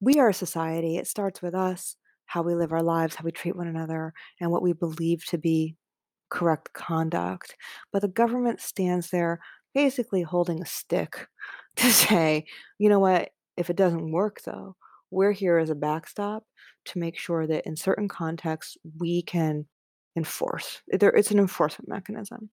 We are a society. It starts with us, how we live our lives, how we treat one another, and what we believe to be correct conduct. But the government stands there basically holding a stick to say, you know what, if it doesn't work though, we're here as a backstop to make sure that in certain contexts we can enforce. It's an enforcement mechanism.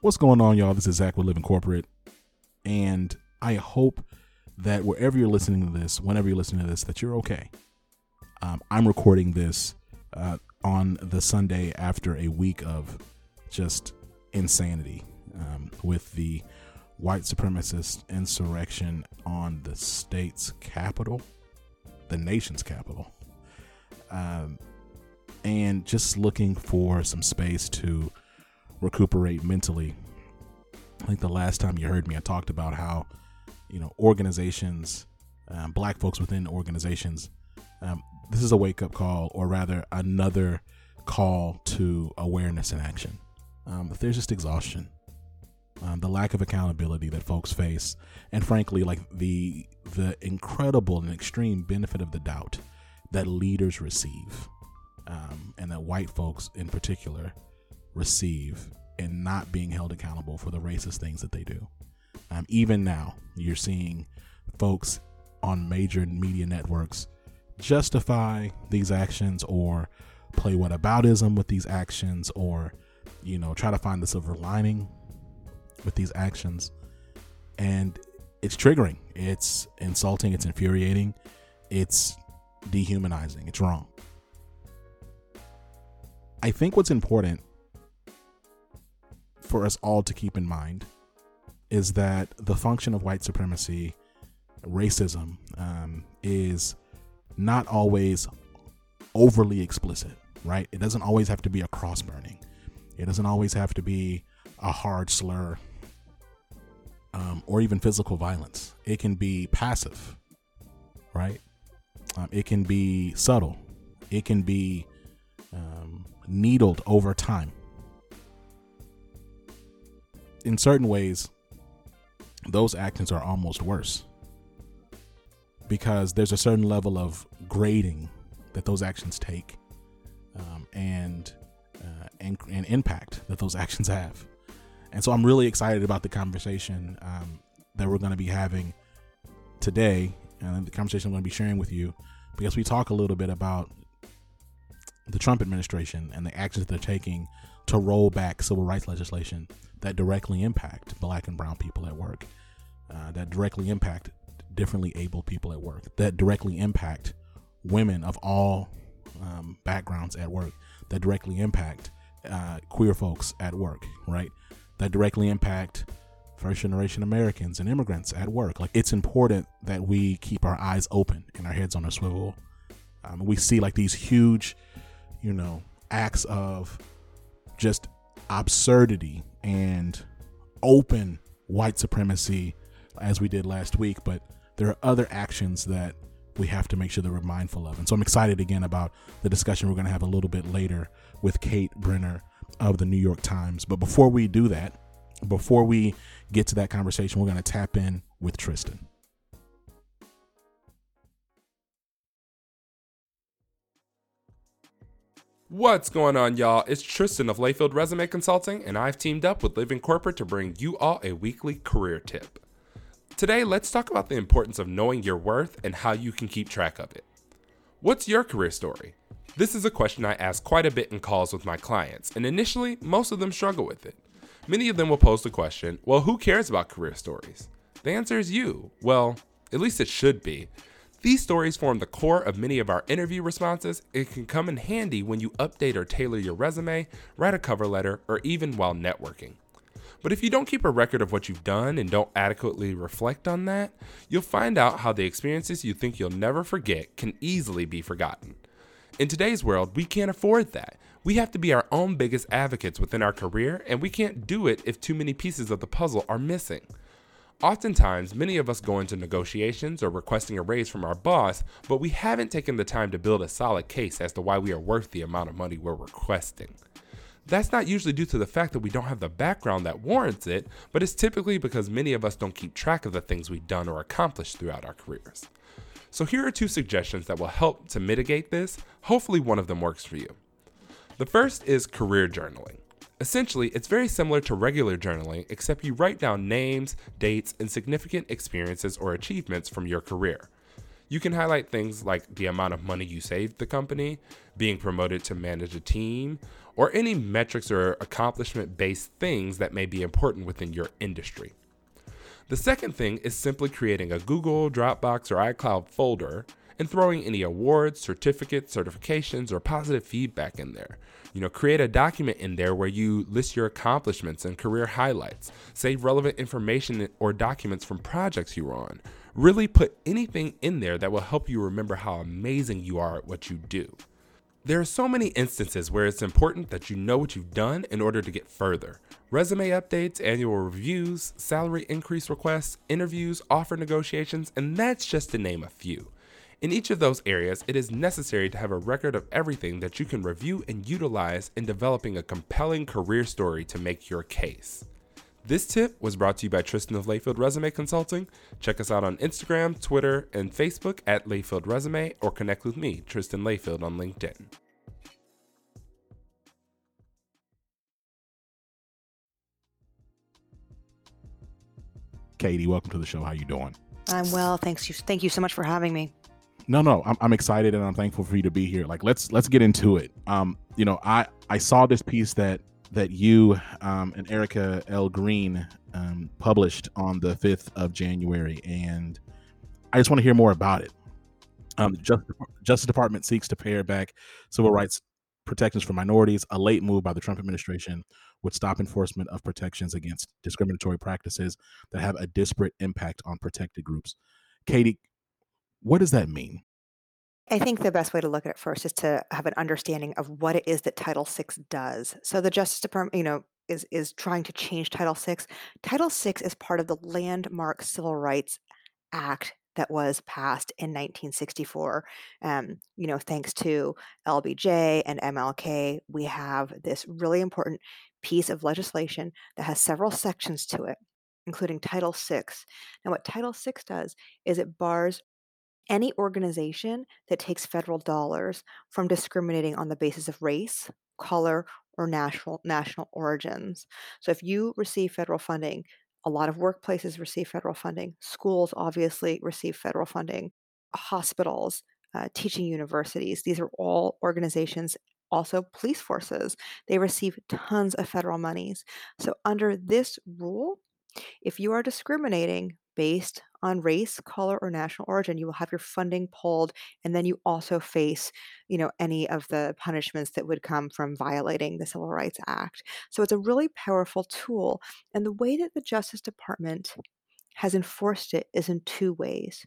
What's going on, y'all? This is Zach with Living Corporate, and I hope that wherever you're listening to this, whenever you're listening to this, that you're okay. Um, I'm recording this uh, on the Sunday after a week of just insanity um, with the white supremacist insurrection on the state's capital, the nation's capital, um, and just looking for some space to recuperate mentally. I think the last time you heard me, I talked about how, you know, organizations, um, black folks within organizations, um, this is a wake up call, or rather, another call to awareness and action. Um, there's just exhaustion, um, the lack of accountability that folks face, and frankly, like the the incredible and extreme benefit of the doubt that leaders receive, um, and that white folks in particular receive and not being held accountable for the racist things that they do. Um, even now, you're seeing folks on major media networks justify these actions or play whataboutism with these actions or, you know, try to find the silver lining with these actions. And it's triggering, it's insulting, it's infuriating, it's dehumanizing, it's wrong. I think what's important for us all to keep in mind is that the function of white supremacy, racism, um, is not always overly explicit, right? It doesn't always have to be a cross burning, it doesn't always have to be a hard slur um, or even physical violence. It can be passive, right? Um, it can be subtle, it can be um, needled over time in certain ways, those actions are almost worse because there's a certain level of grading that those actions take um, and, uh, and and impact that those actions have. And so I'm really excited about the conversation um, that we're going to be having today, and the conversation I'm going to be sharing with you, because we talk a little bit about the Trump administration and the actions they're taking to roll back civil rights legislation that directly impact black and brown people at work, uh, that directly impact differently able people at work, that directly impact women of all um, backgrounds at work, that directly impact uh, queer folks at work, right? That directly impact first generation Americans and immigrants at work. Like it's important that we keep our eyes open and our heads on a swivel. Um, we see like these huge, you know, acts of just absurdity and open white supremacy as we did last week, but there are other actions that we have to make sure that we're mindful of. And so I'm excited again about the discussion we're going to have a little bit later with Kate Benner of the New York Times. But before we do that, before we get to that conversation, we're going to tap in with Tristan. What's going on, y'all? It's Tristan of Layfield Resume Consulting, and I've teamed up with Living Corporate to bring you all a weekly career tip. Today, let's talk about the importance of knowing your worth and how you can keep track of it. What's your career story? This is a question I ask quite a bit in calls with my clients, and initially, most of them struggle with it. Many of them will pose the question, well, who cares about career stories? The answer is you. Well, at least it should be. These stories form the core of many of our interview responses. It can come in handy when you update or tailor your resume, write a cover letter, or even while networking. But if you don't keep a record of what you've done and don't adequately reflect on that, you'll find out how the experiences you think you'll never forget can easily be forgotten. In today's world, we can't afford that. We have to be our own biggest advocates within our career, and we can't do it if too many pieces of the puzzle are missing. Oftentimes, many of us go into negotiations or requesting a raise from our boss, but we haven't taken the time to build a solid case as to why we are worth the amount of money we're requesting. That's not usually due to the fact that we don't have the background that warrants it, but it's typically because many of us don't keep track of the things we've done or accomplished throughout our careers. So, here are two suggestions that will help to mitigate this. Hopefully, one of them works for you. The first is career journaling. Essentially, it's very similar to regular journaling, except you write down names, dates, and significant experiences or achievements from your career. You can highlight things like the amount of money you saved the company, being promoted to manage a team, or any metrics or accomplishment based things that may be important within your industry. The second thing is simply creating a Google, Dropbox, or iCloud folder and throwing any awards, certificates, certifications, or positive feedback in there. You know, create a document in there where you list your accomplishments and career highlights. Save relevant information or documents from projects you were on. Really put anything in there that will help you remember how amazing you are at what you do. There are so many instances where it's important that you know what you've done in order to get further. Resume updates, annual reviews, salary increase requests, interviews, offer negotiations, and that's just to name a few. In each of those areas, it is necessary to have a record of everything that you can review and utilize in developing a compelling career story to make your case. This tip was brought to you by Tristan of Layfield Resume Consulting. Check us out on Instagram, Twitter, and Facebook at Layfield Resume or connect with me, Tristan Layfield, on LinkedIn. Katie, welcome to the show. How are you doing? I'm well, thanks you. Thank you so much for having me. No, no, I'm, I'm excited and I'm thankful for you to be here. Like, let's let's get into it. Um, you know, I I saw this piece that that you um, and Erica L. Green um, published on the 5th of January, and I just want to hear more about it. Um, Justice, Justice Department seeks to pare back civil rights protections for minorities. A late move by the Trump administration would stop enforcement of protections against discriminatory practices that have a disparate impact on protected groups. Katie, what does that mean? I think the best way to look at it first is to have an understanding of what it is that Title VI does. So the Justice Department, you know, is is trying to change Title VI. Title VI is part of the landmark Civil Rights Act that was passed in 1964. Um, you know, thanks to LBJ and MLK, we have this really important piece of legislation that has several sections to it, including Title VI. Now, what Title VI does is it bars any organization that takes federal dollars from discriminating on the basis of race, color, or national national origins. So if you receive federal funding, a lot of workplaces receive federal funding. Schools obviously receive federal funding. Hospitals, uh, teaching universities, these are all organizations. Also, police forces, they receive tons of federal monies. So, under this rule, if you are discriminating based on race, color, or national origin, you will have your funding pulled, and then you also face, you know, any of the punishments that would come from violating the Civil Rights Act. So it's a really powerful tool. And the way that the Justice Department has enforced it is in two ways.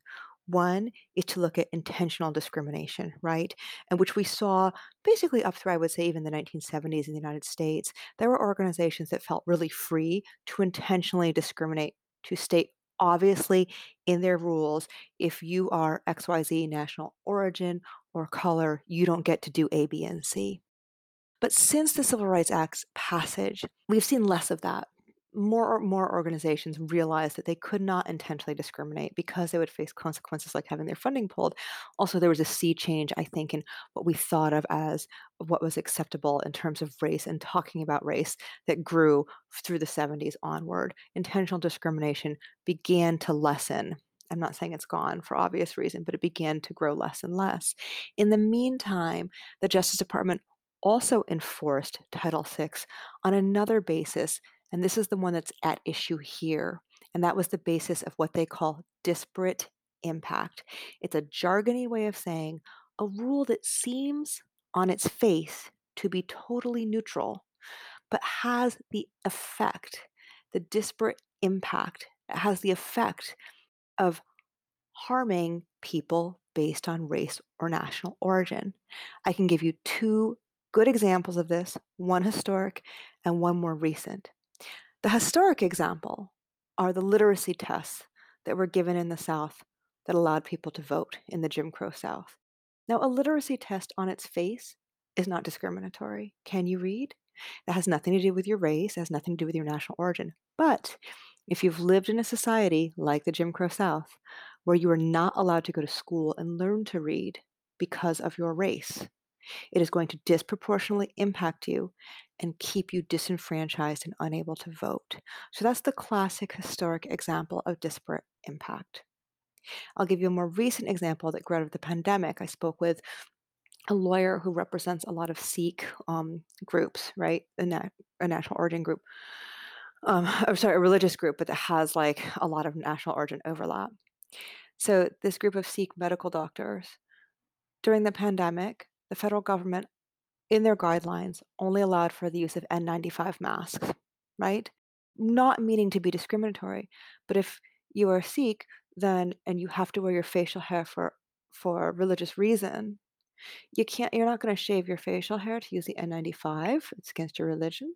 One is to look at intentional discrimination, right? And which we saw basically up through, I would say, even the 1970s in the United States. There were organizations that felt really free to intentionally discriminate, to state obviously in their rules if you are XYZ national origin or color, you don't get to do A, B, and C. But since the Civil Rights Act's passage, we've seen less of that more and more organizations realized that they could not intentionally discriminate because they would face consequences like having their funding pulled. Also, there was a sea change, I think, in what we thought of as what was acceptable in terms of race and talking about race that grew through the 70s onward. Intentional discrimination began to lessen. I'm not saying it's gone for obvious reason, but it began to grow less and less. In the meantime, the Justice Department also enforced Title VI on another basis and this is the one that's at issue here. And that was the basis of what they call disparate impact. It's a jargony way of saying a rule that seems on its face to be totally neutral, but has the effect, the disparate impact, has the effect of harming people based on race or national origin. I can give you two good examples of this, one historic and one more recent. The historic example are the literacy tests that were given in the South that allowed people to vote in the Jim Crow South. Now, a literacy test on its face is not discriminatory. Can you read? That has nothing to do with your race, it has nothing to do with your national origin. But if you've lived in a society like the Jim Crow South, where you are not allowed to go to school and learn to read because of your race, it is going to disproportionately impact you and keep you disenfranchised and unable to vote. So that's the classic historic example of disparate impact. I'll give you a more recent example that grew out of the pandemic. I spoke with a lawyer who represents a lot of Sikh um, groups, right? A, a national origin group. Um, I'm sorry, a religious group, but that has like a lot of national origin overlap. So, this group of Sikh medical doctors, during the pandemic, the federal government, in their guidelines, only allowed for the use of N95 masks, right? Not meaning to be discriminatory, but if you are Sikh, then and you have to wear your facial hair for for a religious reason, you can't you're not going to shave your facial hair to use the N95. It's against your religion.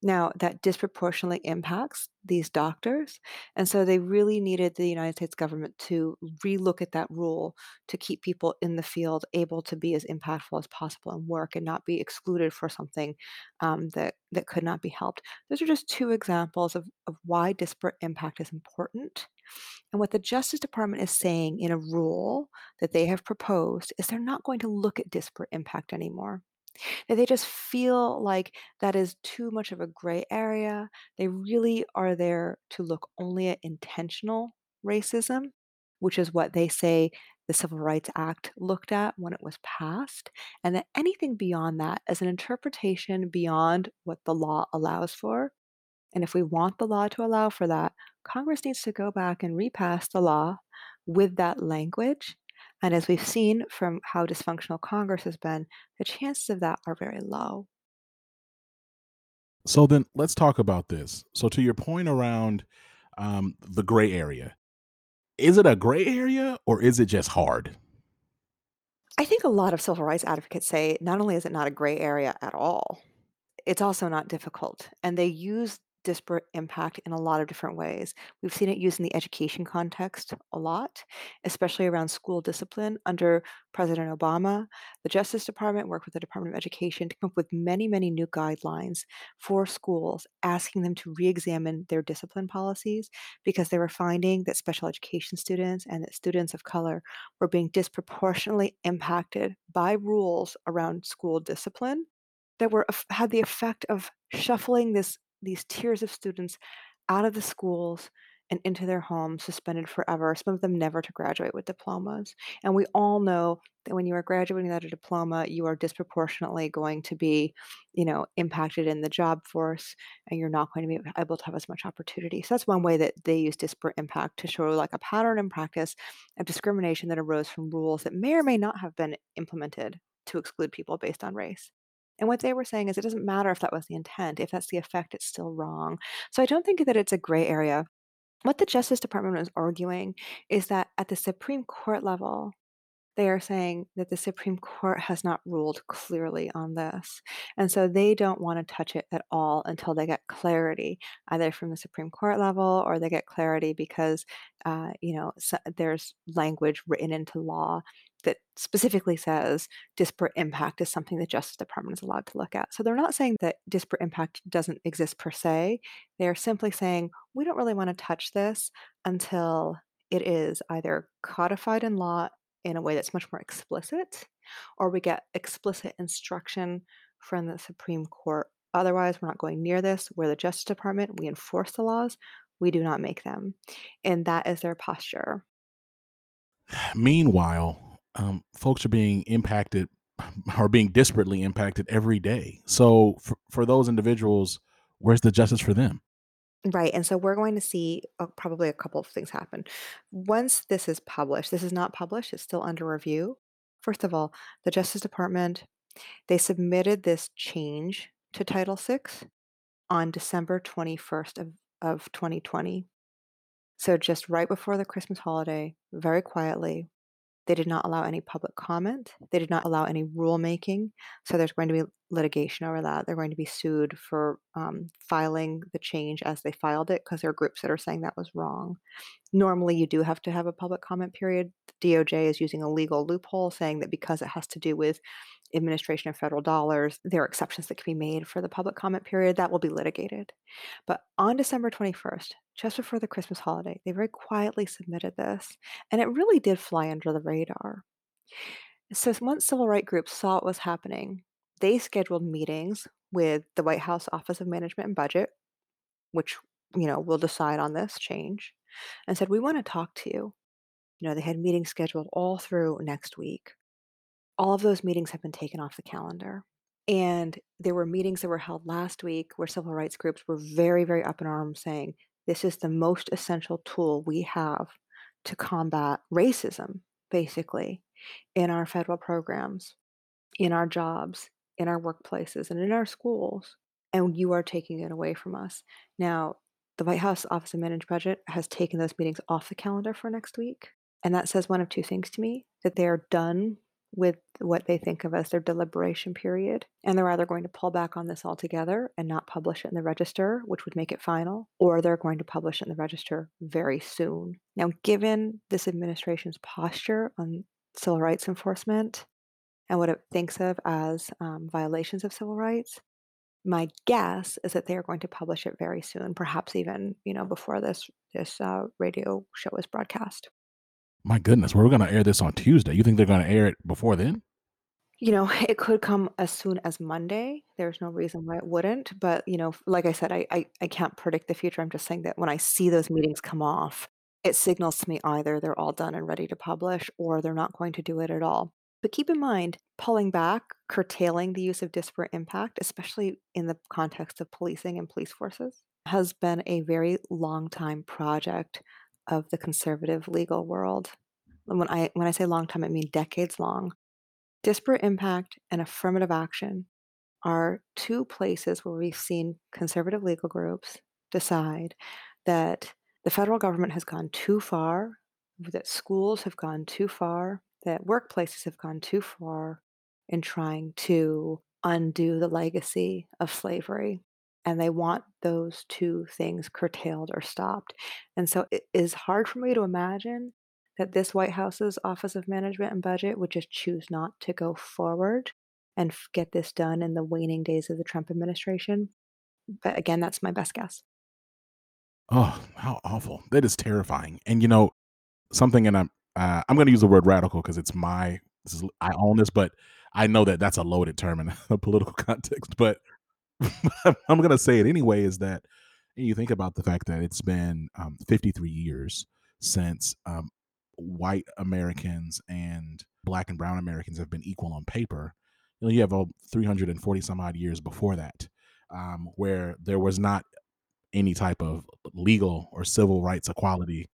Now, that disproportionately impacts these doctors. And so they really needed the United States government to relook at that rule to keep people in the field able to be as impactful as possible and work and not be excluded for something um, that, that could not be helped. Those are just two examples of, of why disparate impact is important. And what the Justice Department is saying in a rule that they have proposed is they're not going to look at disparate impact anymore. That they just feel like that is too much of a gray area. They really are there to look only at intentional racism, which is what they say the Civil Rights Act looked at when it was passed, and that anything beyond that is an interpretation beyond what the law allows for. And if we want the law to allow for that, Congress needs to go back and repass the law with that language and as we've seen from how dysfunctional Congress has been, the chances of that are very low. So then let's talk about this. So, to your point around um, the gray area, is it a gray area or is it just hard? I think a lot of civil rights advocates say not only is it not a gray area at all, it's also not difficult. And they use disparate impact in a lot of different ways. We've seen it used in the education context a lot, especially around school discipline. Under President Obama, the Justice Department worked with the Department of Education to come up with many, many new guidelines for schools, asking them to re examine their discipline policies because they were finding that special education students and that students of color were being disproportionately impacted by rules around school discipline that were had the effect of shuffling this these tiers of students out of the schools and into their homes, suspended forever, some of them never to graduate with diplomas. And we all know that when you are graduating without a diploma, you are disproportionately going to be, you know, impacted in the job force and you're not going to be able to have as much opportunity. So that's one way that they use disparate impact to show like a pattern in practice of discrimination that arose from rules that may or may not have been implemented to exclude people based on race. And what they were saying is it doesn't matter if that was the intent, if that's the effect, it's still wrong. So I don't think that it's a gray area. What the Justice Department was arguing is that at the Supreme Court level, they are saying that the Supreme Court has not ruled clearly on this. And so they don't want to touch it at all until they get clarity, either from the Supreme Court level or they get clarity because, uh, you know, so there's language written into law that specifically says disparate impact is something the Justice Department is allowed to look at. So they're not saying that disparate impact doesn't exist per se. They're simply saying we don't really want to touch this until it is either codified in law in a way that's much more explicit or we get explicit instruction from the Supreme Court. Otherwise, we're not going near this. We're the Justice Department. We enforce the laws. We do not make them. And that is their posture. Meanwhile, um, folks are being impacted are being disparately impacted every day. So for, for those individuals, where's the justice for them? Right. And so we're going to see uh, probably a couple of things happen. Once this is published, this is not published, it's still under review. First of all, the Justice Department, they submitted this change to Title VI on December 21st of, of 2020. So just right before the Christmas holiday, very quietly, they did not allow any public comment. They did not allow any rulemaking. So there's going to be litigation over that. They're going to be sued for um, filing the change as they filed it because there are groups that are saying that was wrong. Normally, you do have to have a public comment period. The DOJ is using a legal loophole saying that because it has to do with administration of federal dollars, there are exceptions that can be made for the public comment period. That will be litigated. But on December 21st, just before the Christmas holiday, they very quietly submitted this, and it really did fly under the radar. So once civil rights groups saw what was happening, they scheduled meetings with the White House Office of Management and Budget, which, you know, will decide on this change, and said, "We want to talk to you." You know, they had meetings scheduled all through next week. All of those meetings have been taken off the calendar. And there were meetings that were held last week where civil rights groups were very, very up in arms saying, this is the most essential tool we have to combat racism, basically, in our federal programs, in our jobs, in our workplaces, and in our schools. And you are taking it away from us. Now, the White House Office of Managed Budget has taken those meetings off the calendar for next week. And that says one of two things to me that they are done with what they think of as their deliberation period. And they're either going to pull back on this altogether and not publish it in the register, which would make it final, or they're going to publish it in the register very soon. Now, given this administration's posture on civil rights enforcement and what it thinks of as um, violations of civil rights, my guess is that they are going to publish it very soon, perhaps even you know before this this uh, radio show is broadcast. My goodness, we're going to air this on Tuesday. You think they're going to air it before then? You know, it could come as soon as Monday. There's no reason why it wouldn't. But, you know, like I said, I, I, I can't predict the future. I'm just saying that when I see those meetings come off, it signals to me either they're all done and ready to publish or they're not going to do it at all. But keep in mind, pulling back, curtailing the use of disparate impact, especially in the context of policing and police forces, has been a very long time project of the conservative legal world. And when I when I say long time, I mean decades long. Disparate impact and affirmative action are two places where we've seen conservative legal groups decide that the federal government has gone too far, that schools have gone too far, that workplaces have gone too far in trying to undo the legacy of slavery and they want those two things curtailed or stopped. And so it is hard for me to imagine that this White House's Office of Management and Budget would just choose not to go forward and get this done in the waning days of the Trump administration. But again, that's my best guess. Oh, how awful! That is terrifying. And you know, something, and I'm uh, I'm going to use the word radical because it's my this is I own this, but I know that that's a loaded term in a political context. But I'm going to say it anyway. Is that you think about the fact that it's been um, 53 years since um, white Americans and black and brown Americans have been equal on paper. You know, you have a 340 some odd years before that, um, where there was not any type of legal or civil rights equality.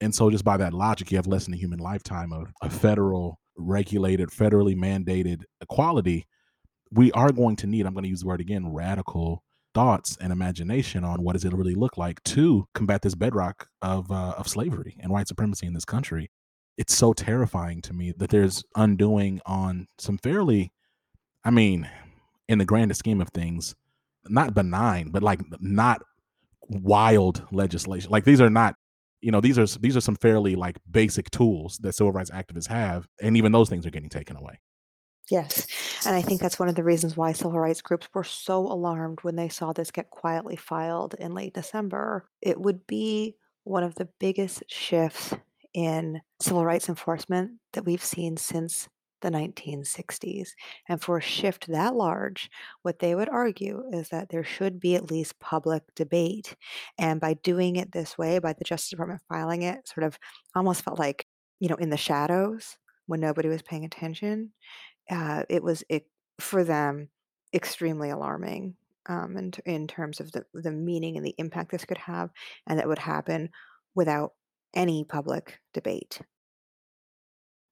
And so, just by that logic, you have less than a human lifetime of a federal regulated, federally mandated equality. We are going to need, I'm going to use the word again, radical thoughts and imagination on what does it really look like to combat this bedrock of uh, of slavery and white supremacy in this country. It's so terrifying to me that there's undoing on some fairly, I mean, in the grandest scheme of things, not benign, but like not wild legislation. Like these are not, you know, these are these are some fairly like basic tools that civil rights activists have, and even those things are getting taken away. Yes. And I think that's one of the reasons why civil rights groups were so alarmed when they saw this get quietly filed in late December. It would be one of the biggest shifts in civil rights enforcement that we've seen since the 1960s. And for a shift that large, what they would argue is that there should be at least public debate. And by doing it this way, by the Justice Department filing it, sort of almost felt like, you know, in the shadows when nobody was paying attention uh, it was it, for them extremely alarming um, in, in terms of the, the meaning and the impact this could have, and that would happen without any public debate.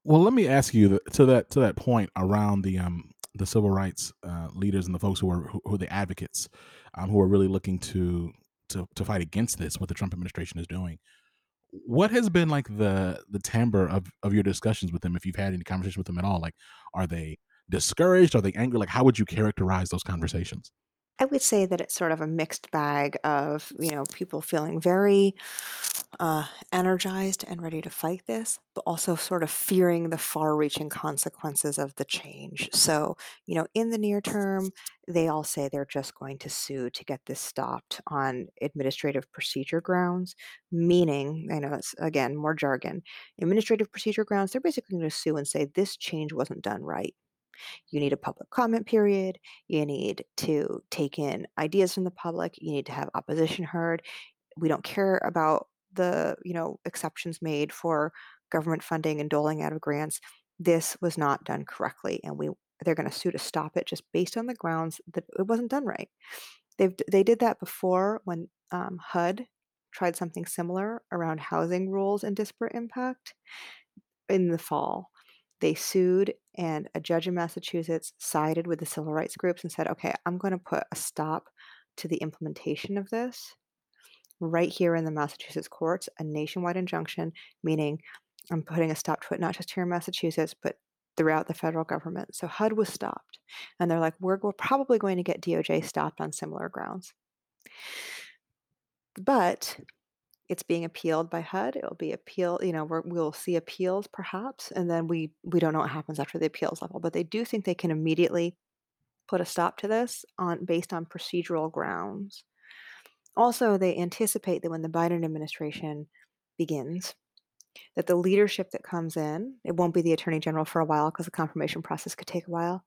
Well, let me ask you to that to that point around the um the civil rights uh, leaders and the folks who are who, who are the advocates um, who are really looking to to to fight against this what the Trump administration is doing. What has been like the the timbre of of your discussions with them if you've had any conversation with them at all? Like are they discouraged? Are they angry? Like, how would you characterize those conversations? I would say that it's sort of a mixed bag of, you know, people feeling very uh, energized and ready to fight this, but also sort of fearing the far reaching consequences of the change. So, you know, in the near term, they all say they're just going to sue to get this stopped on administrative procedure grounds, meaning, I know that's again more jargon, administrative procedure grounds, they're basically going to sue and say this change wasn't done right. You need a public comment period. You need to take in ideas from the public. You need to have opposition heard. We don't care about the, you know, exceptions made for government funding and doling out of grants. This was not done correctly, and we they're going to sue to stop it just based on the grounds that it wasn't done right. They've they did that before when um, HUD tried something similar around housing rules and disparate impact in the fall. They sued, and a judge in Massachusetts sided with the civil rights groups and said, okay, I'm going to put a stop to the implementation of this right here in the Massachusetts courts, a nationwide injunction, meaning I'm putting a stop to it, not just here in Massachusetts, but throughout the federal government. So HUD was stopped. And they're like, we're, we're probably going to get DOJ stopped on similar grounds. But it's being appealed by HUD. It'll be appealed, you know, we will see appeals perhaps, and then we we don't know what happens after the appeals level. But they do think they can immediately put a stop to this on based on procedural grounds. Also, they anticipate that when the Biden administration begins, that the leadership that comes in, it won't be the attorney general for a while because the confirmation process could take a while,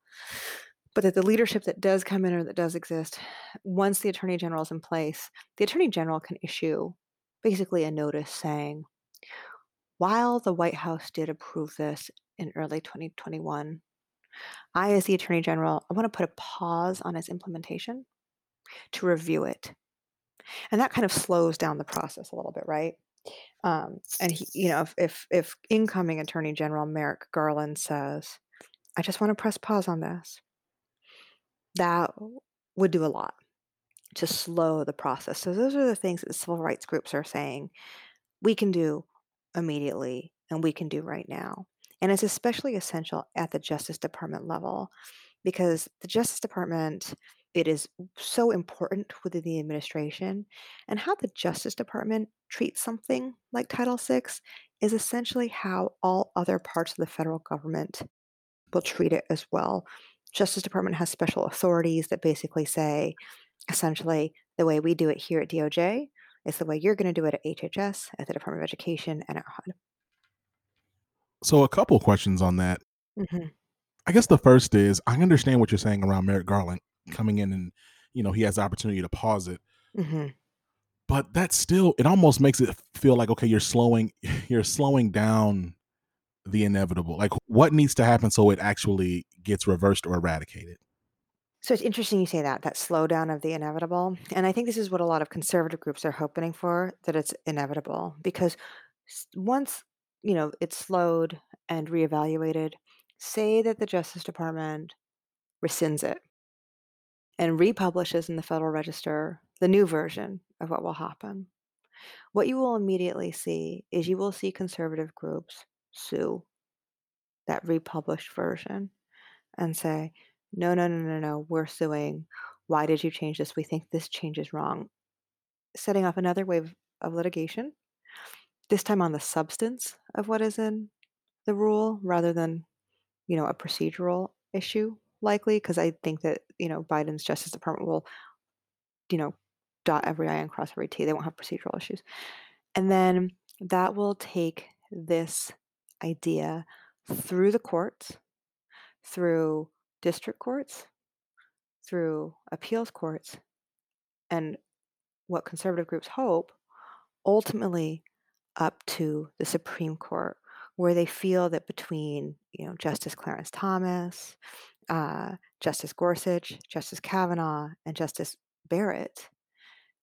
but that the leadership that does come in or that does exist, once the attorney general is in place, the attorney general can issue basically a notice saying, while the White House did approve this in early 2021, I, as the Attorney General, I want to put a pause on its implementation to review it. And that kind of slows down the process a little bit, right? Um, and he, you know, if, if if incoming Attorney General Merrick Garland says, "I just want to press pause on this," that would do a lot to slow the process. So those are the things that civil rights groups are saying we can do immediately and we can do right now. And it's especially essential at the Justice Department level because the Justice Department it is so important within the administration and how the Justice Department treats something like Title VI is essentially how all other parts of the federal government will treat it as well. Justice Department has special authorities that basically say essentially the way we do it here at DOJ is the way you're going to do it at HHS, at the Department of Education, and at HUD. So, a couple questions on that. hmm I guess the first is I understand what you're saying around Merrick Garland coming in and, you know, he has the opportunity to pause it. hmm But that still, it almost makes it feel like, okay, you're slowing, you're slowing down the inevitable. Like, what needs to happen so it actually gets reversed or eradicated? So it's interesting you say that, that slowdown of the inevitable. And I think this is what a lot of conservative groups are hoping for, that it's inevitable. Because once, you know, it's slowed and reevaluated, say that the Justice Department rescinds it and republishes in the Federal Register the new version of what will happen. What you will immediately see is you will see conservative groups sue that republished version and say, no, no, no, no, no, we're suing. Why did you change this? We think this change is wrong. Setting off another wave of litigation, this time on the substance of what is in the rule rather than, you know, a procedural issue, likely, because I think that, you know, Biden's Justice Department will, you know, dot every I and cross every T. They won't have procedural issues. And then that will take this idea through the courts, through district courts, through appeals courts, and what conservative groups hope ultimately up to the Supreme Court, where they feel that between you know Justice Clarence Thomas, uh, Justice Gorsuch, Justice Kavanaugh, and Justice Barrett,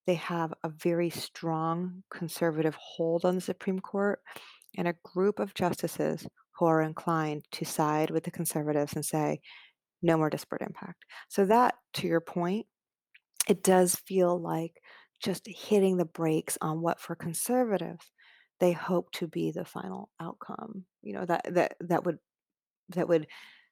they have a very strong conservative hold on the Supreme Court and a group of justices who are inclined to side with the conservatives and say, no more disparate impact. So, that, to your point, it does feel like just hitting the brakes on what for conservatives they hope to be the final outcome. You know, that that that would that would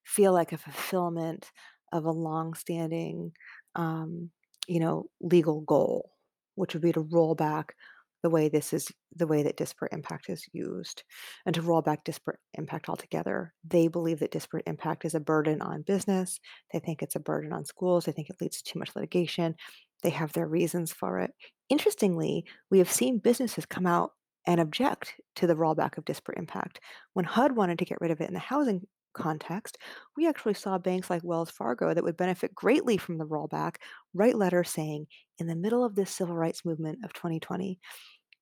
feel like a fulfillment of a long-standing, um, you know, legal goal, which would be to roll back the way this is the way that disparate impact is used and to roll back disparate impact altogether. They believe that disparate impact is a burden on business. They think it's a burden on schools. They think it leads to too much litigation. They have their reasons for it. Interestingly, we have seen businesses come out and object to the rollback of disparate impact. When HUD wanted to get rid of it in the housing context, we actually saw banks like Wells Fargo that would benefit greatly from the rollback write letters saying, in the middle of this civil rights movement of 2020,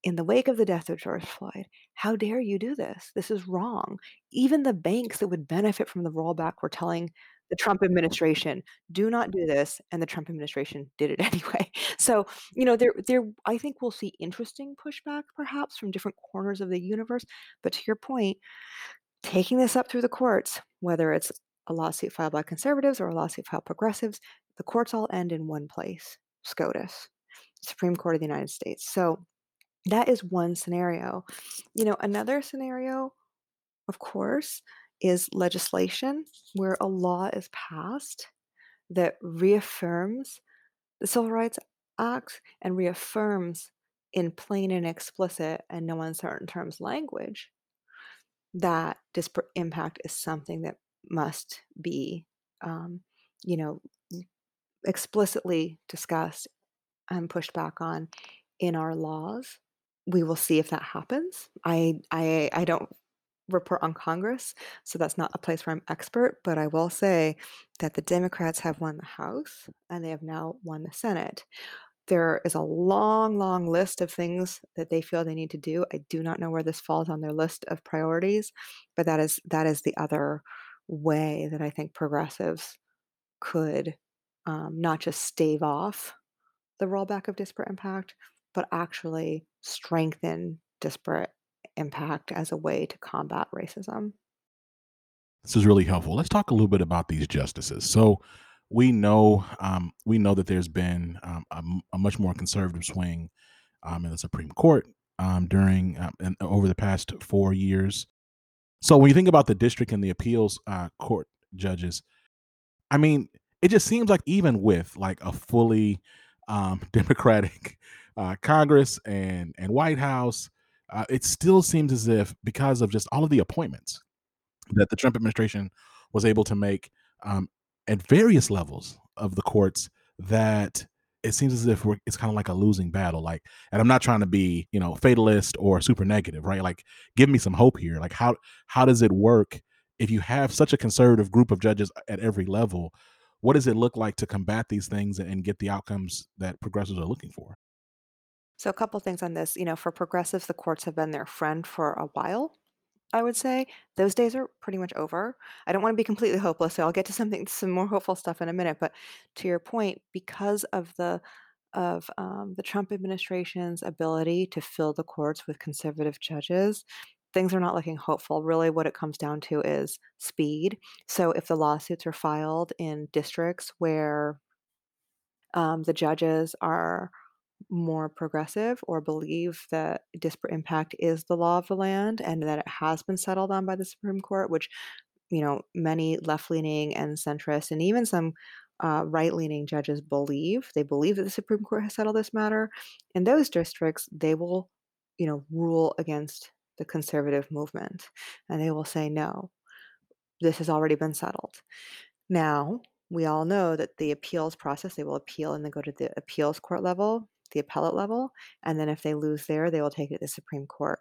in the wake of the death of George Floyd, how dare you do this? This is wrong. Even the banks that would benefit from the rollback were telling the Trump administration, do not do this, and the Trump administration did it anyway. So, you know, there there I think we'll see interesting pushback perhaps from different corners of the universe, but to your point, taking this up through the courts, whether it's a lawsuit filed by conservatives or a lawsuit filed progressives, the courts all end in one place, SCOTUS, Supreme Court of the United States. So, that is one scenario. You know, another scenario, of course, is legislation where a law is passed that reaffirms the Civil Rights Act and reaffirms in plain and explicit and no uncertain terms language that disparate impact is something that must be, um, you know, explicitly discussed and pushed back on in our laws. We will see if that happens. I I I don't report on Congress, so that's not a place where I'm expert, but I will say that the Democrats have won the House and they have now won the Senate. There is a long, long list of things that they feel they need to do. I do not know where this falls on their list of priorities, but that is that is the other way that I think progressives could um, not just stave off the rollback of disparate impact, but actually strengthen disparate impact as a way to combat racism. This is really helpful. Let's talk a little bit about these justices. So we know um, we know that there's been um, a, a, much more conservative swing um, in the Supreme Court um, during uh, and over the past four years. So when you think about the district and the appeals uh, court judges, I mean, it just seems like even with like a fully um, Democratic uh, Congress and and White House, uh, it still seems as if because of just all of the appointments that the Trump administration was able to make um, at various levels of the courts, that it seems as if it's kind of like a losing battle. Like, and I'm not trying to be, you know, fatalist or super negative, right? Like, give me some hope here. Like, how how does it work if you have such a conservative group of judges at every level? What does it look like to combat these things and get the outcomes that progressives are looking for? So, a couple things on this. You know, for progressives, the courts have been their friend for a while. I would say those days are pretty much over. I don't want to be completely hopeless, so I'll get to something, some more hopeful stuff in a minute. But to your point, because of the of um, the Trump administration's ability to fill the courts with conservative judges, things are not looking hopeful. Really, what it comes down to is speed. So, if the lawsuits are filed in districts where um, the judges are more progressive or believe that disparate impact is the law of the land and that it has been settled on by the Supreme Court, which, you know, many left leaning and centrist and even some uh, right leaning judges believe. They believe that the Supreme Court has settled this matter. In those districts, they will, you know, rule against the conservative movement and they will say, no, this has already been settled. Now, we all know that the appeals process, they will appeal and then go to the appeals court level the appellate level. And then if they lose there, they will take it to the Supreme Court.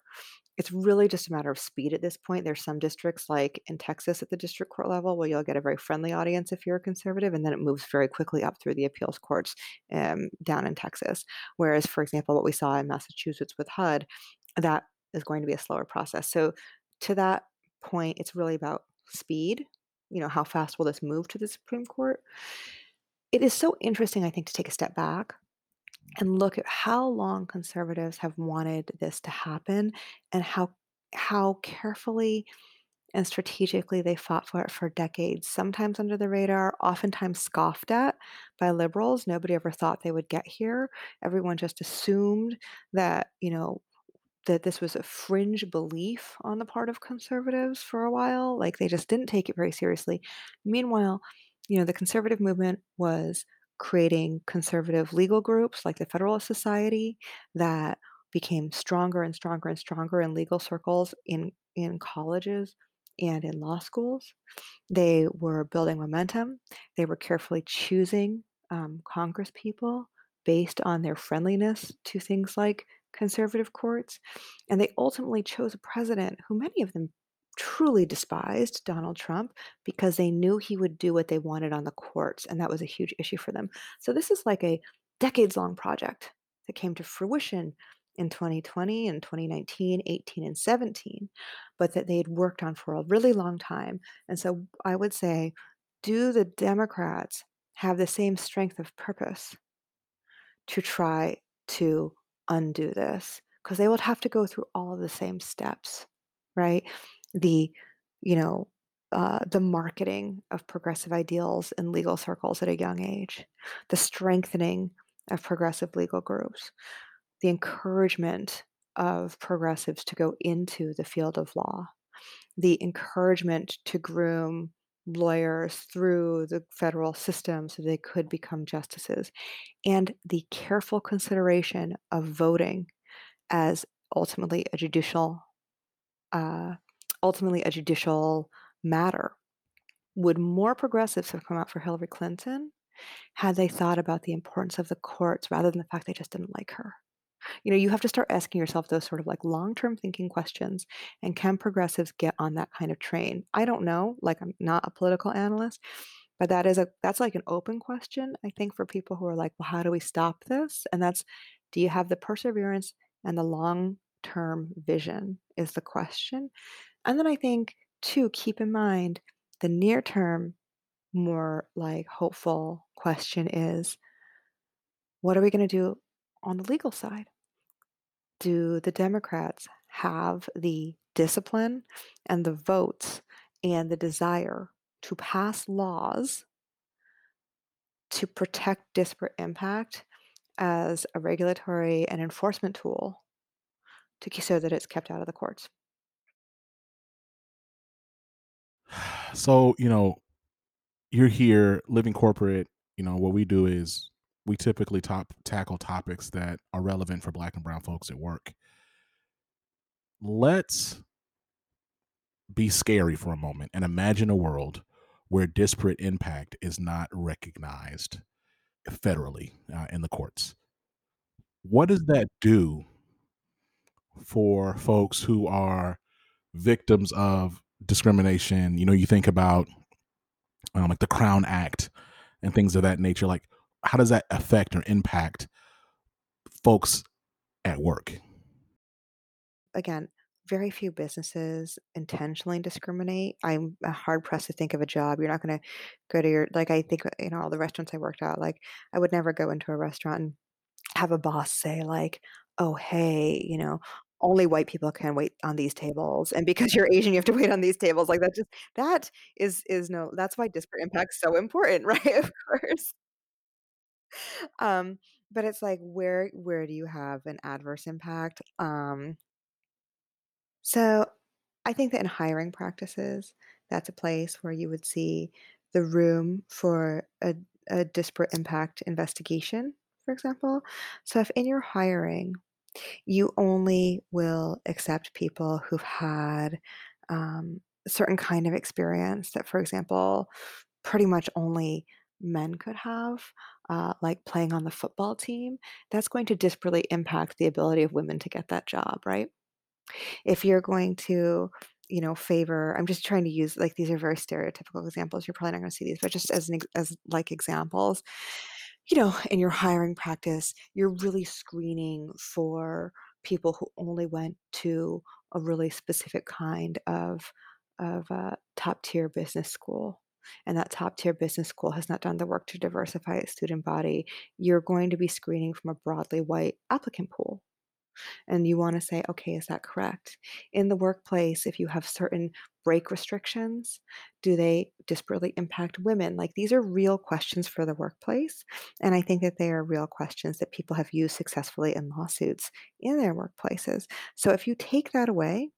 It's really just a matter of speed at this point. There's some districts, like in Texas at the district court level, where you'll get a very friendly audience if you're a conservative, and then it moves very quickly up through the appeals courts um, down in Texas. Whereas, for example, what we saw in Massachusetts with HUD, that is going to be a slower process. So, to that point, it's really about speed. You know, how fast will this move to the Supreme Court? It is so interesting, I think, to take a step back and look at how long conservatives have wanted this to happen and how how carefully and strategically they fought for it for decades, sometimes under the radar, oftentimes scoffed at by liberals. Nobody ever thought they would get here. Everyone just assumed that, you know, that this was a fringe belief on the part of conservatives for a while. Like they just didn't take it very seriously. Meanwhile, you know, the conservative movement was creating conservative legal groups like the Federalist Society that became stronger and stronger and stronger in legal circles in in colleges and in law schools. They were building momentum. They were carefully choosing um, Congress people based on their friendliness to things like conservative courts. And they ultimately chose a president who many of them truly despised, Donald Trump, because they knew he would do what they wanted on the courts. And that was a huge issue for them. So this is like a decades long project that came to fruition in 2020 and 2019, 18, and 17, but that they had worked on for a really long time. And so I would say, do the Democrats have the same strength of purpose to try to undo this? Because they would have to go through all of the same steps, right? The, you know, uh, the marketing of progressive ideals in legal circles at a young age, the strengthening of progressive legal groups, the encouragement of progressives to go into the field of law, the encouragement to groom lawyers through the federal system so they could become justices, and the careful consideration of voting as ultimately a judicial uh, ultimately a judicial matter. Would more progressives have come out for Hillary Clinton had they thought about the importance of the courts rather than the fact they just didn't like her? You know, you have to start asking yourself those sort of like long-term thinking questions, and can progressives get on that kind of train? I don't know, like I'm not a political analyst, but that is a that's like an open question, I think, for people who are like, "Well, how do we stop this?" And that's, do you have the perseverance and the long-term vision is the question. And then I think, too, keep in mind the near term, more like hopeful question is, what are we going to do on the legal side? Do the Democrats have the discipline and the votes and the desire to pass laws to protect disparate impact as a regulatory and enforcement tool to so that it's kept out of the courts? So, you know, you're here living corporate. You know, what we do is we typically top tackle topics that are relevant for black and brown folks at work. Let's be scary for a moment and imagine a world where disparate impact is not recognized federally uh, in the courts. What does that do for folks who are victims of discrimination? You know, you think about um, like the Crown Act and things of that nature. Like, how does that affect or impact folks at work? Again, very few businesses intentionally discriminate. I'm uh, hard pressed to think of a job. You're not going to go to your, like, I think, you know, all the restaurants I worked at, like, I would never go into a restaurant and have a boss say, like, oh, hey, you know, only white people can wait on these tables. And because you're Asian, you have to wait on these tables. Like, that just, that is, is no, that's why disparate impact's so important, right? Of course. Um, but it's like, where, where do you have an adverse impact? Um, so I think that in hiring practices, that's a place where you would see the room for a, a disparate impact investigation, for example. So if in your hiring, you only will accept people who've had um, a certain kind of experience that, for example, pretty much only men could have, uh, like playing on the football team, that's going to disparately impact the ability of women to get that job, right? If you're going to, you know, favor I'm just trying to use like these are very stereotypical examples. You're probably not gonna see these, but just as an as like examples, you know, in your hiring practice, you're really screening for people who only went to a really specific kind of of uh, top tier business school. And that top tier business school has not done the work to diversify its student body. You're going to be screening from a broadly white applicant pool. And you want to say, okay, is that correct? In the workplace, if you have certain break restrictions, do they disparately impact women? Like these are real questions for the workplace. And I think that they are real questions that people have used successfully in lawsuits in their workplaces. So if you take that away,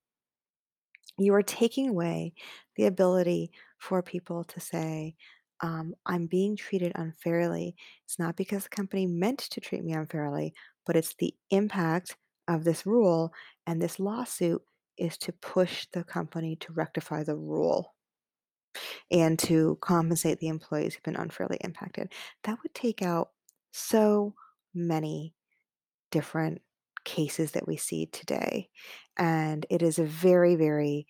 you are taking away the ability for people to say, um, I'm being treated unfairly. It's not because the company meant to treat me unfairly, but it's the impact of this rule. And this lawsuit is to push the company to rectify the rule and to compensate the employees who've been unfairly impacted. That would take out so many different cases that we see today. And it is a very, very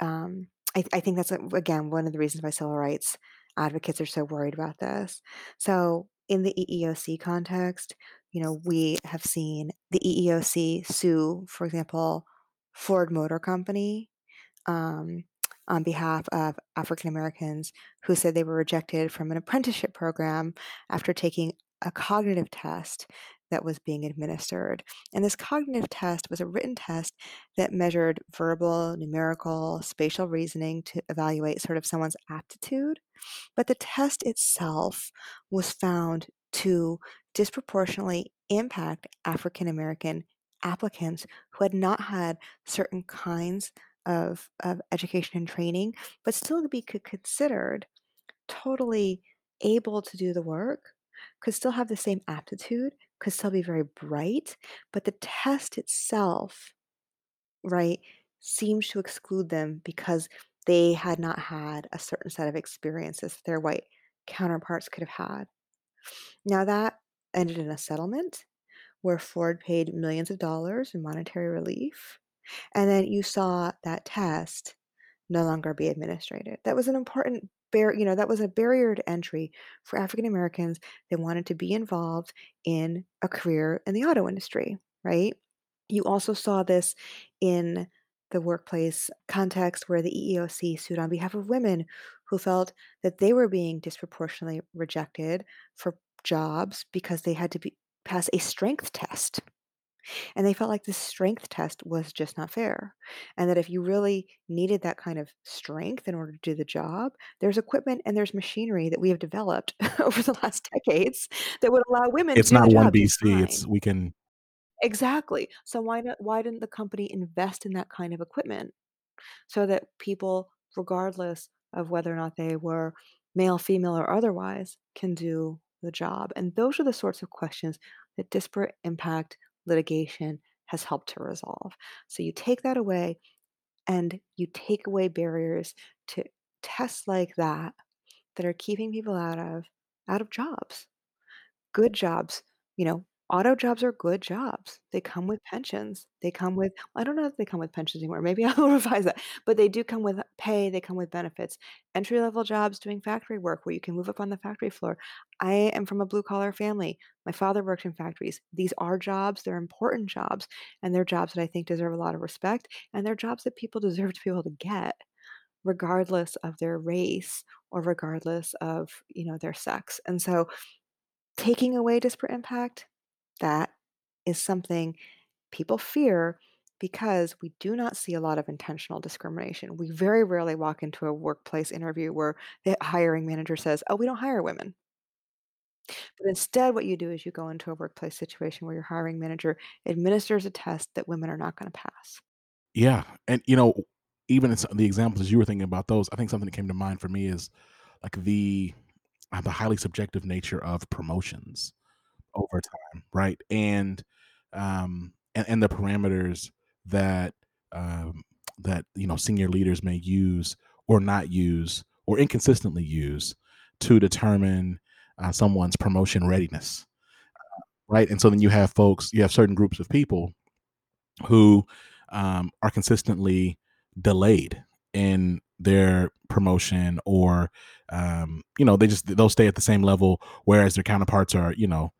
um, I, I think that's uh, again one of the reasons why civil rights advocates are so worried about this. So in the EEOC context, you know, we have seen the EEOC sue, for example, Ford Motor Company um, on behalf of African Americans who said they were rejected from an apprenticeship program after taking a cognitive test that was being administered. And this cognitive test was a written test that measured verbal, numerical, spatial reasoning to evaluate sort of someone's aptitude. But the test itself was found to disproportionately impact African American applicants who had not had certain kinds of, of education and training, but still be considered totally able to do the work, could still have the same aptitude, could still be very bright, but the test itself, right, seems to exclude them because they had not had a certain set of experiences that their white counterparts could have had. Now, that ended in a settlement where Ford paid millions of dollars in monetary relief. And then you saw that test no longer be administrated. That was an important bar- you know, that was a barrier to entry for African Americans that wanted to be involved in a career in the auto industry, right? You also saw this in the workplace context where the EEOC sued on behalf of women who felt that they were being disproportionately rejected for jobs because they had to be, pass a strength test and they felt like this strength test was just not fair. And that if you really needed that kind of strength in order to do the job, there's equipment and there's machinery that we have developed over the last decades that would allow women It's to do not the one BC. It's we can Exactly. So why not why didn't the company invest in that kind of equipment so that people, regardless of whether or not they were male, female, or otherwise, can do the job? And those are the sorts of questions that disparate impact litigation has helped to resolve. So you take that away and you take away barriers to tests like that that are keeping people out of out of jobs good jobs. You know, auto jobs are good jobs. They come with pensions. They come with I don't know if they come with pensions anymore. Maybe I'll revise that. But they do come with pay, they come with benefits. Entry level jobs doing factory work where you can move up on the factory floor. I am from a blue collar family. My father worked in factories. These are jobs, they're important jobs, and they're jobs that I think deserve a lot of respect, and they're jobs that people deserve to be able to get regardless of their race or regardless of, you know, their sex. And so taking away disparate impact, that is something people fear because we do not see a lot of intentional discrimination. We very rarely walk into a workplace interview where the hiring manager says, Oh, we don't hire women. But instead, what you do is you go into a workplace situation where your hiring manager administers a test that women are not going to pass. Yeah, and you know, even the examples you were thinking about those, I think something that came to mind for me is like the uh, the highly subjective nature of promotions over time, right? And um and, and the parameters that um that you know senior leaders may use or not use or inconsistently use to determine uh, someone's promotion readiness, right? And so then you have folks, you have certain groups of people who um, are consistently delayed in their promotion or um, you know they just they'll stay at the same level whereas their counterparts are you know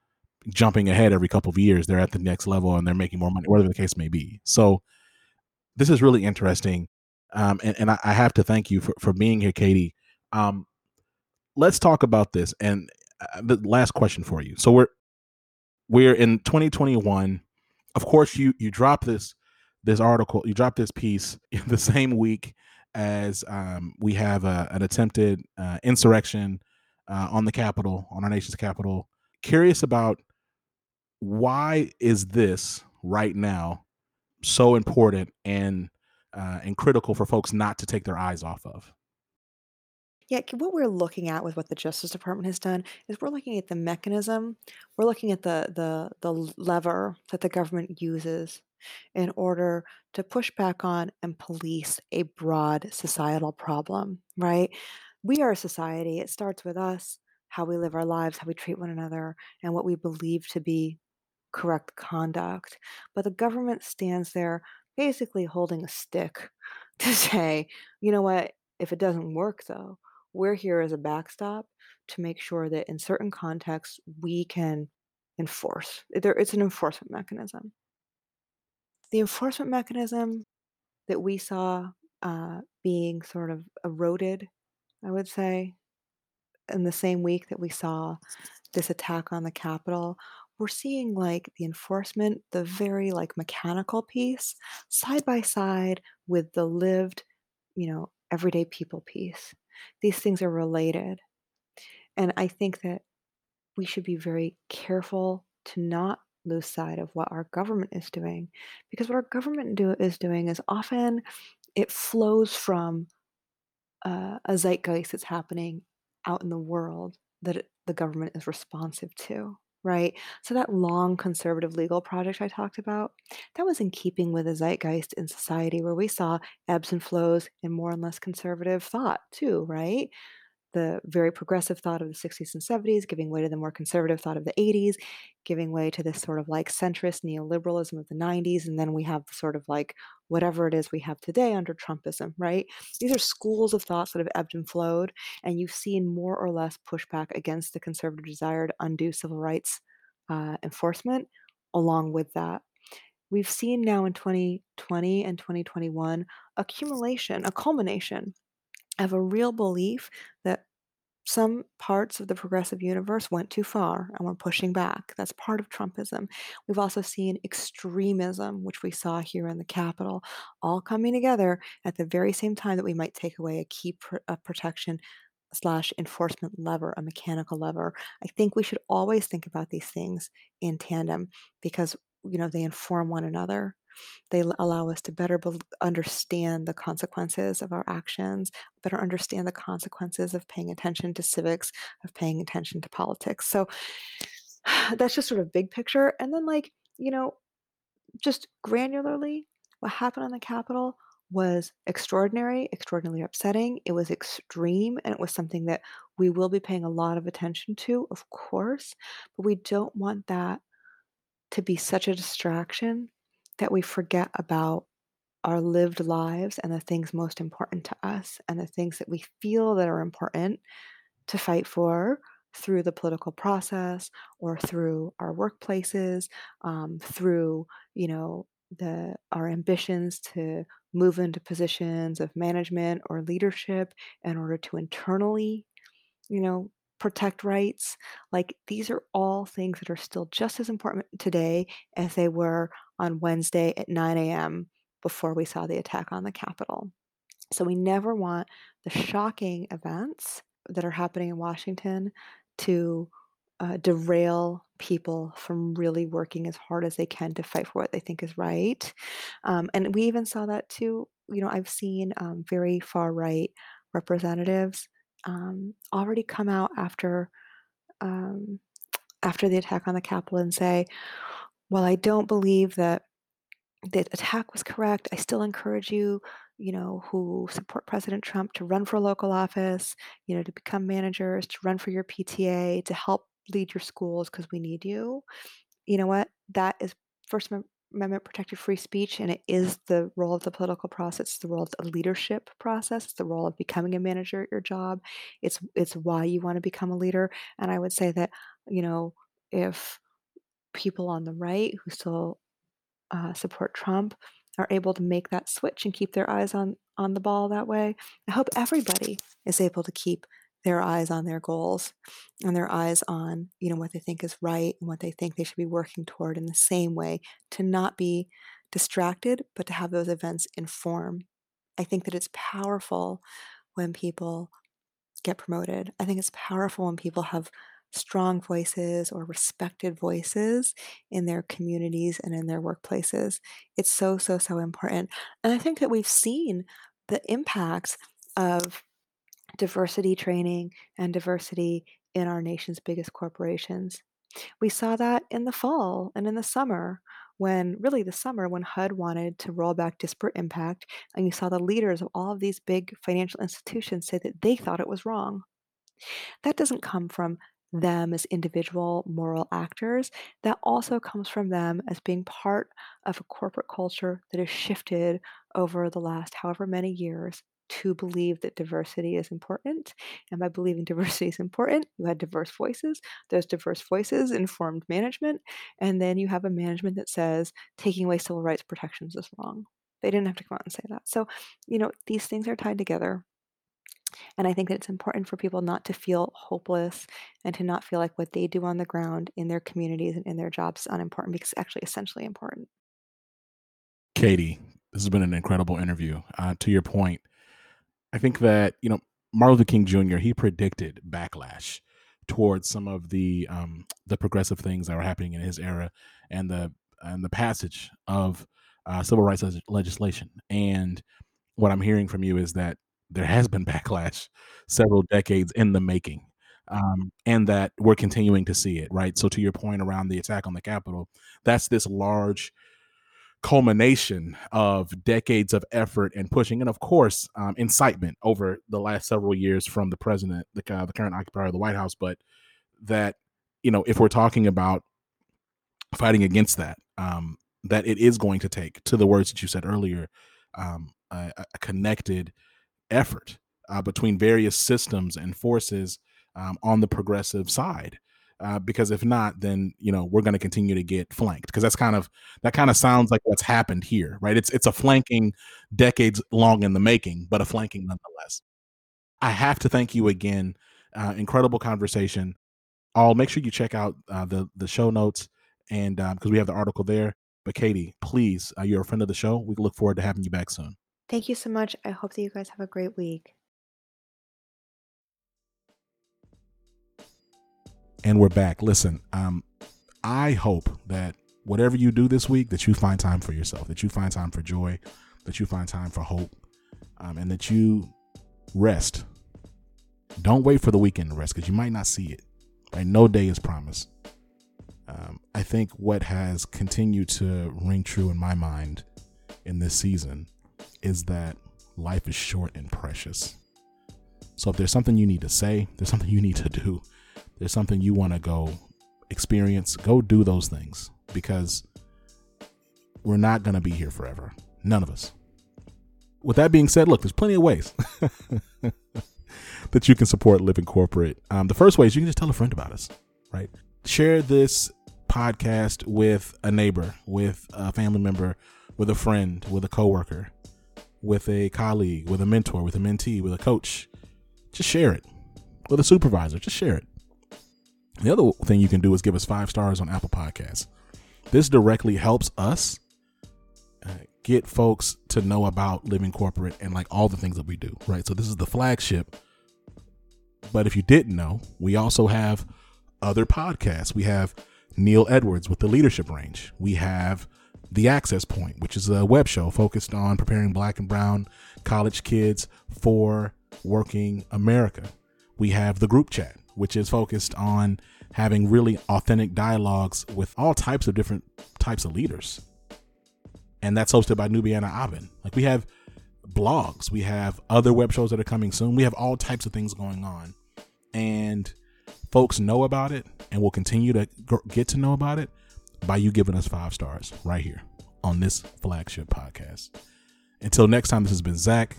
jumping ahead every couple of years they're at the next level and they're making more money whatever the case may be. So this is really interesting um, and, and I, have to thank you for, for being here katie. Um, let's talk about this and uh, the last question for you. So we're we're in 2021 of course, you you drop this this article, you drop this piece in the same week as um, we have a, an attempted uh, insurrection uh, on the Capitol, on our nation's capital. Curious about why is this right now so important and uh, and critical for folks not to take their eyes off of? Yeah, what we're looking at with what the Justice Department has done is we're looking at the mechanism, we're looking at the the the lever that the government uses in order to push back on and police a broad societal problem, right? We are a society. It starts with us, how we live our lives, how we treat one another, and what we believe to be correct conduct. But the government stands there basically holding a stick to say, you know what, if it doesn't work though, we're here as a backstop to make sure that in certain contexts we can enforce. There, it's an enforcement mechanism. The enforcement mechanism that we saw uh, being sort of eroded, I would say, in the same week that we saw this attack on the Capitol, we're seeing like the enforcement, the very like mechanical piece, side by side with the lived, you know, everyday people piece. These things are related. And I think that we should be very careful to not lose sight of what our government is doing because what our government do, is doing is often it flows from uh, a zeitgeist that's happening out in the world that it, the government is responsive to, right? So that long conservative legal project I talked about, that was in keeping with the zeitgeist in society where we saw ebbs and flows in more and less conservative thought too, right? The very progressive thought of the 60s and 70s, giving way to the more conservative thought of the 80s, giving way to this sort of like centrist neoliberalism of the 90s. And then we have the sort of like whatever it is we have today under Trumpism, right? These are schools of thoughts that have ebbed and flowed, and you've seen more or less pushback against the conservative desire to undo civil rights uh, enforcement along with that. We've seen now in 2020 and 2021 accumulation, a culmination of a real belief that some parts of the progressive universe went too far and we're pushing back. That's part of Trumpism. We've also seen extremism, which we saw here in the Capitol, all coming together at the very same time that we might take away a key pr- a protection slash enforcement lever, a mechanical lever. I think we should always think about these things in tandem because you know they inform one another. They allow us to better bel understand the consequences of our actions, better understand the consequences of paying attention to civics, of paying attention to politics. So that's just sort of big picture. And then, like, you know, just granularly, what happened on the Capitol was extraordinary, extraordinarily upsetting. It was extreme, and it was something that we will be paying a lot of attention to, of course, but we don't want that to be such a distraction that we forget about our lived lives and the things most important to us and the things that we feel that are important to fight for through the political process or through our workplaces um, through you know the our ambitions to move into positions of management or leadership in order to internally you know, protect rights. Like these are all things that are still just as important today as they were on Wednesday at 9 a.m. before we saw the attack on the Capitol. So we never want the shocking events that are happening in Washington to uh, derail people from really working as hard as they can to fight for what they think is right. Um, and we even saw that too. You know, I've seen um, very far right representatives um, already come out after um, after the attack on the Capitol and say, "Well, I don't believe that the attack was correct. I still encourage you, you know, who support President Trump to run for local office, you know, to become managers, to run for your PTA, to help lead your schools because we need you." You know what? That is First Amendment Amendment protected free speech, and it is the role of the political process. It's the role of the leadership process. It's the role of becoming a manager at your job. It's it's why you want to become a leader. And I would say that you know if people on the right who still uh, support Trump are able to make that switch and keep their eyes on on the ball that way, I hope everybody is able to keep their eyes on their goals and their eyes on you know what they think is right and what they think they should be working toward in the same way to not be distracted but to have those events inform. I think that it's powerful when people get promoted. I think it's powerful when people have strong voices or respected voices in their communities and in their workplaces it's so so so important and i think that we've seen the impacts of diversity training and diversity in our nation's biggest corporations. We saw that in the fall and in the summer when really the summer when HUD wanted to roll back disparate impact and you saw the leaders of all of these big financial institutions say that they thought it was wrong. That doesn't come from them as individual moral actors. That also comes from them as being part of a corporate culture that has shifted over the last however many years to believe that diversity is important. And by believing diversity is important, you had diverse voices. Those diverse voices informed management. And then you have a management that says taking away civil rights protections is wrong. They didn't have to come out and say that. So, you know, these things are tied together. And I think that it's important for people not to feel hopeless and to not feel like what they do on the ground in their communities and in their jobs is unimportant because it's actually essentially important. Katie, this has been an incredible interview. Uh, to your point, I think that you know Martin Luther King Jr. he predicted backlash towards some of the um, the progressive things that were happening in his era and the and the passage of uh, civil rights legislation. And what I'm hearing from you is that there has been backlash several decades in the making. Um, and that we're continuing to see it, right? So, to your point around the attack on the Capitol, that's this large culmination of decades of effort and pushing, and of course, um, incitement over the last several years from the president, the, uh, the current occupier of the White House. But that, you know, if we're talking about fighting against that, um, that it is going to take, to the words that you said earlier, um, a, a, connected effort uh, between various systems and forces um, on the progressive side uh, because if not, then you know we're going to continue to get flanked because that's kind of that kind of sounds like what's happened here, right? It's it's a flanking decades long in the making, but a flanking nonetheless. I have to thank you again. Uh, incredible conversation. I'll make sure you check out uh, the the show notes and because um, we have the article there. But Katie, please, uh, you're a friend of the show. We look forward to having you back soon. Thank you so much. I hope that you guys have a great week. and we're back. Listen, um, I hope that whatever you do this week, that you find time for yourself, that you find time for joy, that you find time for hope, um, and that you rest. Don't wait for the weekend to rest because you might not see it. Right? No day is promised. Um, I think what has continued to ring true in my mind in this season is that life is short and precious. So if there's something you need to say, there's something you need to do, there's something you want to go experience, go do those things because we're not going to be here forever. None of us. With that being said, look, there's plenty of ways that you can support Living Corporate. Um, the first way is you can just tell a friend about us, right? Share this podcast with a neighbor, with a family member, with a friend, with a coworker, with a colleague, with a mentor, with a mentee, with a coach. Just share it. With a supervisor, just share it. The other thing you can do is give us five stars on Apple Podcasts. This directly helps us uh, get folks to know about living corporate and like all the things that we do, right? So this is the flagship. But if you didn't know, we also have other podcasts. We have Neil Edwards with the Leadership Range. We have The Access Point, which is a web show focused on preparing black and brown college kids for working America. We have the group chat, which is focused on having really authentic dialogues with all types of different types of leaders. And that's hosted by Nubiana Abin. Like we have blogs, we have other web shows that are coming soon. We have all types of things going on. And folks know about it and will continue to get to know about it by you giving us five stars right here on this flagship podcast. Until next time, this has been Zach.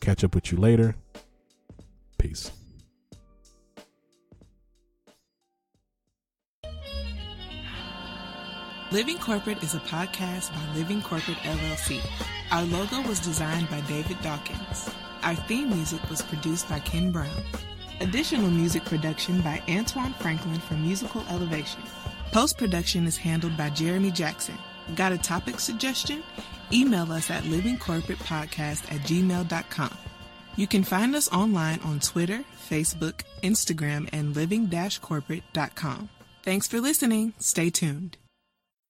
Catch up with you later. Peace. Living Corporate is a podcast by Living Corporate LLC. Our logo was designed by David Dawkins. Our theme music was produced by Ken Brown. Additional music production by Antoine Franklin for Musical Elevation. Post production is handled by Jeremy Jackson. Got a topic suggestion? Email us at livingcorporatepodcast at gmail.com. You can find us online on Twitter, Facebook, Instagram, and living-corporate.com. Thanks for listening. Stay tuned.